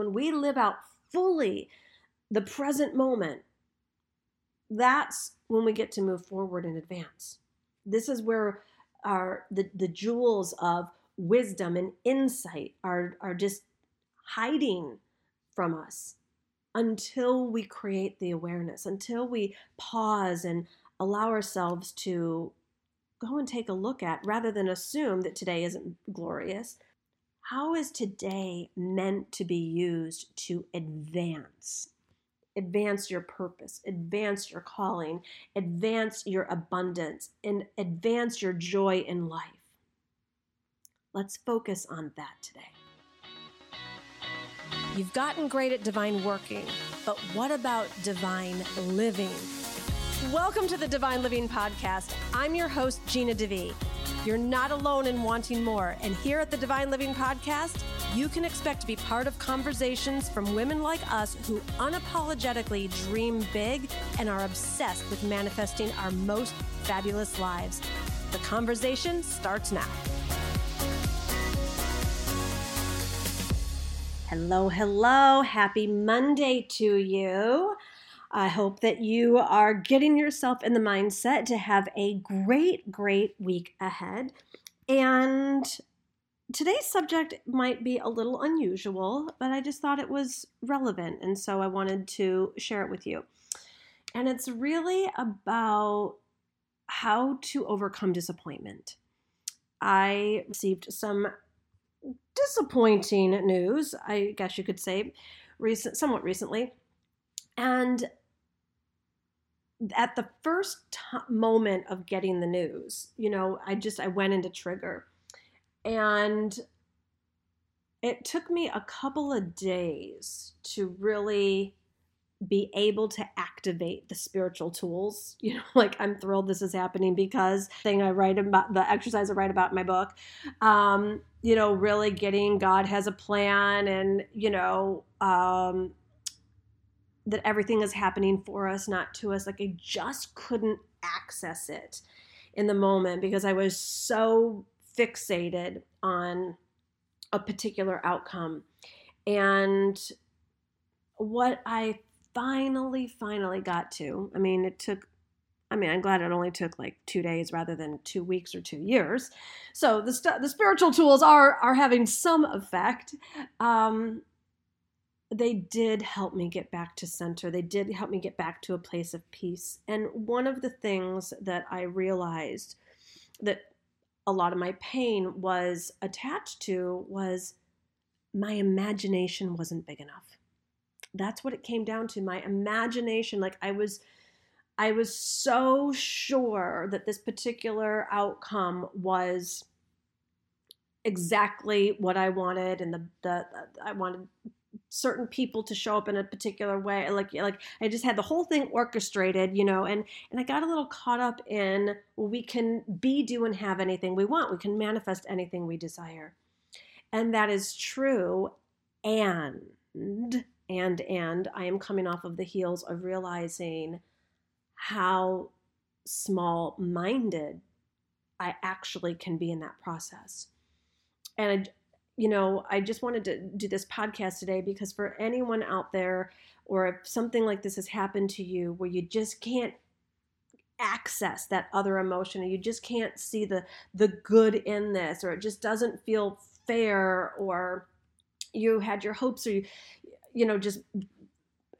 when we live out fully the present moment, that's when we get to move forward and advance. This is where our the, the jewels of wisdom and insight are, are just hiding from us until we create the awareness, until we pause and allow ourselves to go and take a look at rather than assume that today isn't glorious. How is today meant to be used to advance? Advance your purpose, advance your calling, advance your abundance, and advance your joy in life. Let's focus on that today. You've gotten great at divine working, but what about divine living? Welcome to the Divine Living Podcast. I'm your host, Gina DeVee. You're not alone in wanting more, and here at the Divine Living Podcast, you can expect to be part of conversations from women like us who unapologetically dream big and are obsessed with manifesting our most fabulous lives. The conversation starts now. Hello, hello. Happy Monday to you. I hope that you are getting yourself in the mindset to have a great, great week ahead. And today's subject might be a little unusual, but I just thought it was relevant. And so I wanted to share it with you. And it's really about how to overcome disappointment. I received some disappointing news, I guess you could say, recent, somewhat recently. And at the first t- moment of getting the news, you know, I just I went into trigger. And it took me a couple of days to really be able to activate the spiritual tools. You know, like I'm thrilled this is happening because thing I write about the exercise I write about in my book. Um, you know, really getting God has a plan and, you know, um, that everything is happening for us, not to us. Like I just couldn't access it in the moment because I was so fixated on a particular outcome. And what I finally, finally got to, I mean, it took I mean, I'm glad it only took like two days rather than two weeks or two years. So the st- the spiritual tools are are having some effect. Um, they did help me get back to center. They did help me get back to a place of peace. And one of the things that I realized that a lot of my pain was attached to was my imagination wasn't big enough. That's what it came down to. My imagination, like I was I was so sure that this particular outcome was exactly what I wanted and the, the I wanted certain people to show up in a particular way like like i just had the whole thing orchestrated you know and and i got a little caught up in well, we can be do and have anything we want. We can manifest anything we desire. And that is true and and and i am coming off of the heels of realizing how small minded i actually can be in that process. And you know, I just wanted to do this podcast today because for anyone out there, or if something like this has happened to you where you just can't access that other emotion and you just can't see the the good in this or it just doesn't feel fair or you had your hopes or you, you know just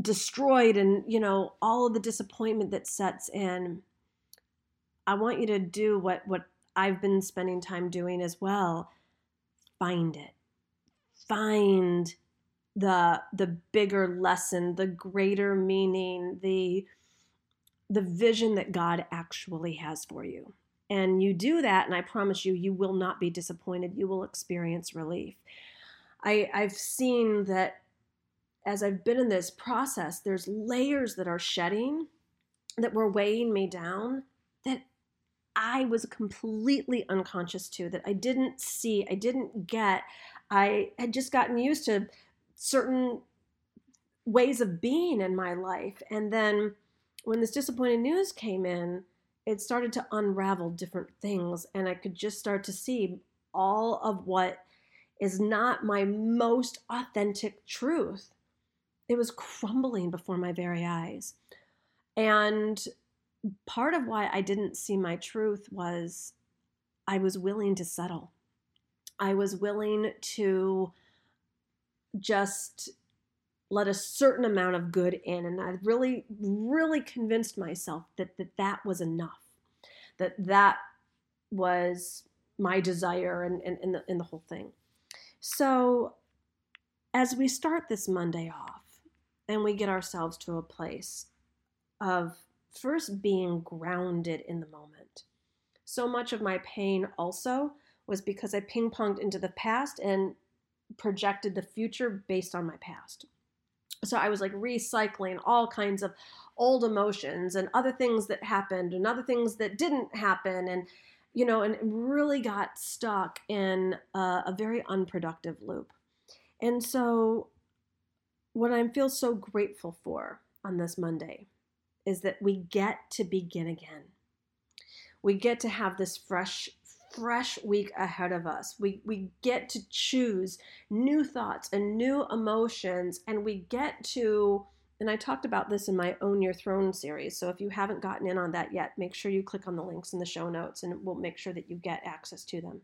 destroyed and you know all of the disappointment that sets in i want you to do what what i've been spending time doing as well find it. Find the the bigger lesson, the greater meaning, the the vision that God actually has for you. And you do that, and I promise you, you will not be disappointed. You will experience relief. I, I've seen that as I've been in this process, there's layers that are shedding that were weighing me down that I was completely unconscious to, that I didn't see, I didn't get. I had just gotten used to certain ways of being in my life. And then when this disappointing news came in, it started to unravel different things. And I could just start to see all of what is not my most authentic truth. It was crumbling before my very eyes. And part of why I didn't see my truth was I was willing to settle. I was willing to just let a certain amount of good in. And I really, really convinced myself that that, that was enough, that that was my desire and, and, and, the, and the whole thing. So as we start this Monday off and we get ourselves to a place of first being grounded in the moment. So much of my pain also was because I ping ponged into the past and projected the future based on my past. So I was like recycling all kinds of old emotions and other things that happened and other things that didn't happen and you know and really got stuck in a, a very unproductive loop. And so what I feel so grateful for on this Monday is that we get to begin again. We get to have this fresh fresh week ahead of us. We we get to choose new thoughts and new emotions and we get to and I talked about this in my Own Your Throne series. So if you haven't gotten in on that yet, make sure you click on the links in the show notes and we'll make sure that you get access to them.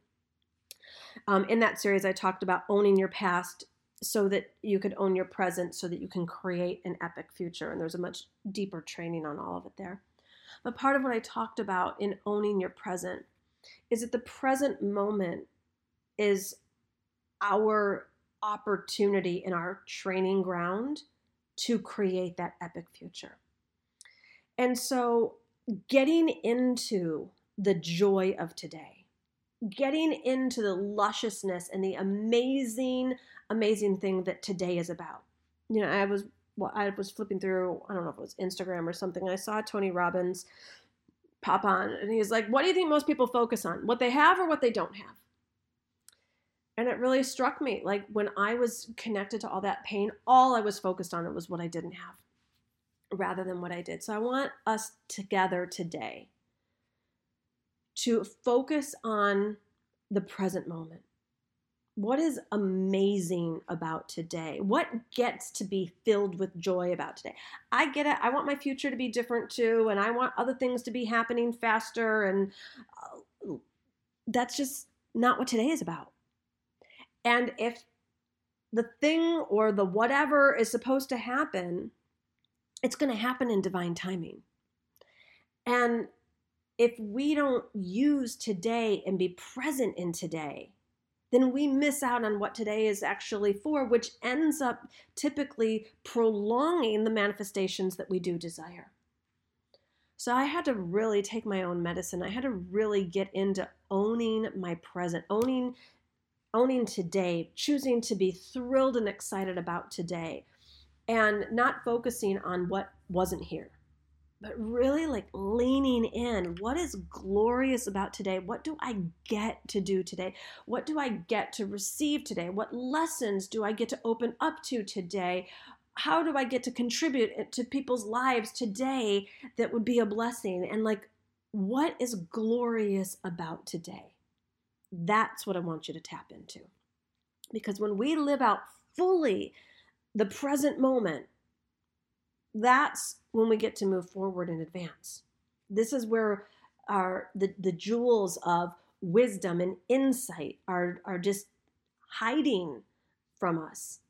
Um, in that series, I talked about owning your past so that you could own your present so that you can create an epic future. And there's a much deeper training on all of it there. But part of what I talked about in owning your present is that the present moment is our opportunity in our training ground to create that epic future. And so getting into the joy of today, getting into the lusciousness and the amazing amazing thing that today is about. You know, I was well, I was flipping through, I don't know if it was Instagram or something. I saw Tony Robbins pop on and he's like, What do you think most people focus on? What they have or what they don't have? And it really struck me. Like when I was connected to all that pain, all I was focused on it was what I didn't have rather than what I did. So I want us together today to focus on the present moment what is amazing about today? What gets to be filled with joy about today? I get it. I want my future to be different too, and I want other things to be happening faster. And uh, that's just not what today is about. And if the thing or the whatever is supposed to happen, it's going to happen in divine timing. And if we don't use today and be present in today, then we miss out on what today is actually for, which ends up typically prolonging the manifestations that we do desire. So I had to really take my own medicine. I had to really get into owning my present, owning owning today, choosing to be thrilled and excited about today and not focusing on what wasn't here but really like leaning in. What is glorious about today? What do I get to do today? What do I get to receive today? What lessons do I get to open up to today? How do I get to contribute to people's lives today that would be a blessing? And like, what is glorious about today? That's what I want you to tap into. Because when we live out fully the present moment, that's when we get to move forward and advance. This is where our the, the jewels of wisdom and insight are, are just hiding from us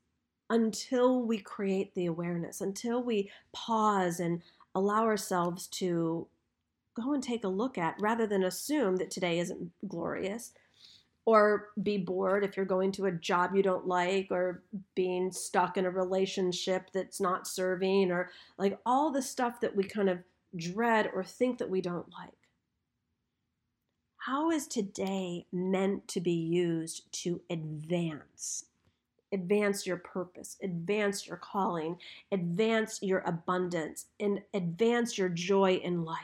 until we create the awareness, until we pause and allow ourselves to go and take a look at rather than assume that today isn't glorious or be bored if you're going to a job you don't like or being stuck in a relationship that's not serving or like all the stuff that we kind of dread or think that we don't like. How is today meant to be used to advance? Advance your purpose, advance your calling, advance your abundance, and advance your joy in life.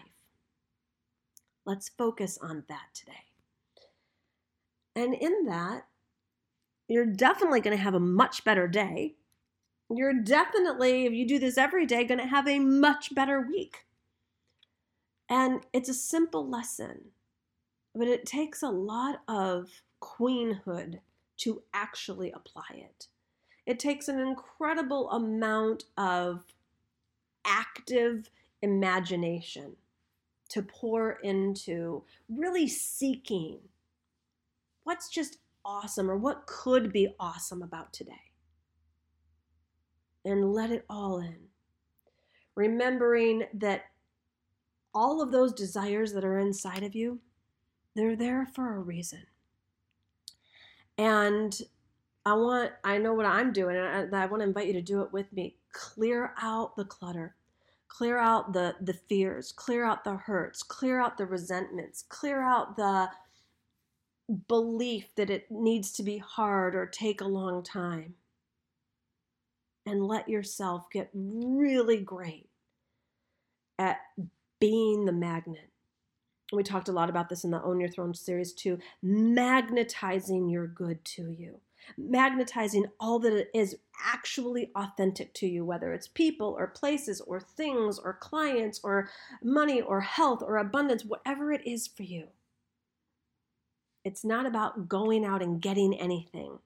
Let's focus on that today. And in that, you're definitely going to have a much better day. You're definitely, if you do this every day, going to have a much better week. And it's a simple lesson, but it takes a lot of queenhood to actually apply it. It takes an incredible amount of active imagination to pour into really seeking what's just awesome or what could be awesome about today. And let it all in. Remembering that all of those desires that are inside of you, they're there for a reason. And I want, I know what I'm doing, and I, I want to invite you to do it with me. Clear out the clutter clear out the the fears clear out the hurts clear out the resentments clear out the belief that it needs to be hard or take a long time. And let yourself get really great at being the magnet. We talked a lot about this in the own your throne series too magnetizing your good to you. Magnetizing all that is actually authentic to you, whether it's people or places or things or clients or money or health or abundance, whatever it is for you. It's not about going out and getting anything,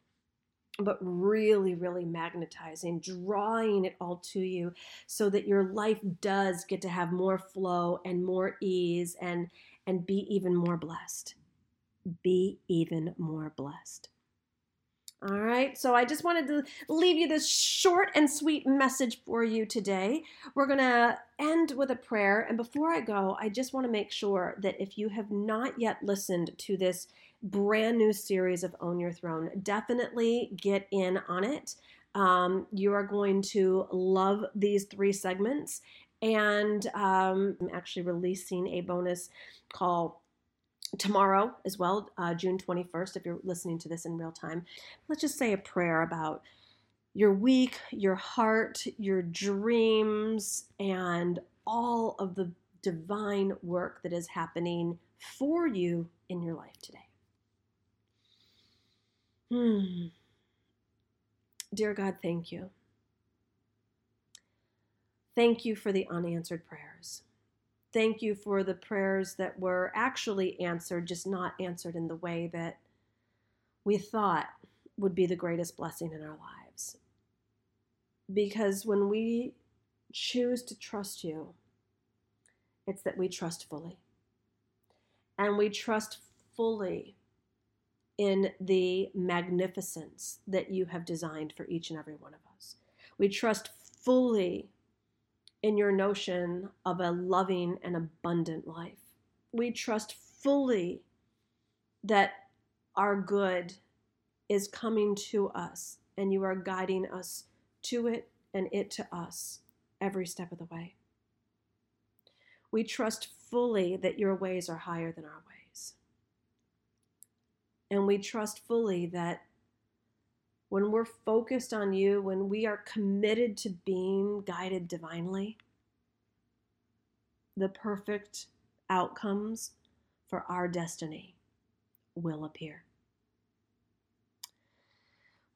but really, really magnetizing, drawing it all to you so that your life does get to have more flow and more ease and, and be even more blessed. Be even more blessed. All right, so I just wanted to leave you this short and sweet message for you today. We're going to end with a prayer. And before I go, I just want to make sure that if you have not yet listened to this brand new series of Own Your Throne, definitely get in on it. Um, you are going to love these three segments. And um, I'm actually releasing a bonus called tomorrow as well, uh, June 21st, if you're listening to this in real time. Let's just say a prayer about your week, your heart, your dreams, and all of the divine work that is happening for you in your life today. Hmm. Dear God, thank you. Thank you for the unanswered prayers thank you for the prayers that were actually answered, just not answered in the way that we thought would be the greatest blessing in our lives. Because when we choose to trust you, it's that we trust fully. And we trust fully in the magnificence that you have designed for each and every one of us. We trust fully in your notion of a loving and abundant life. We trust fully that our good is coming to us and you are guiding us to it and it to us every step of the way. We trust fully that your ways are higher than our ways. And we trust fully that when we're focused on you, when we are committed to being guided divinely, the perfect outcomes for our destiny will appear.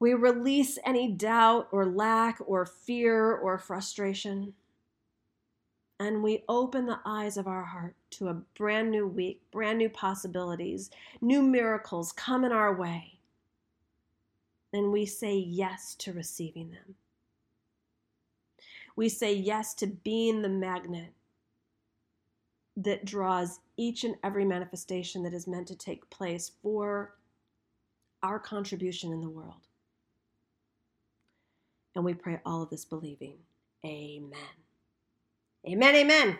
We release any doubt or lack or fear or frustration. And we open the eyes of our heart to a brand new week, brand new possibilities, new miracles coming our way then we say yes to receiving them. We say yes to being the magnet that draws each and every manifestation that is meant to take place for our contribution in the world. And we pray all of this believing. Amen. Amen. Amen.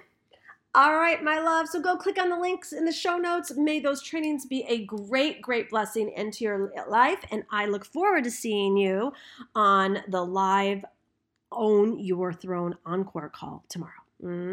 All right, my love. So go click on the links in the show notes. May those trainings be a great, great blessing into your life. And I look forward to seeing you on the live Own Your Throne Encore call tomorrow.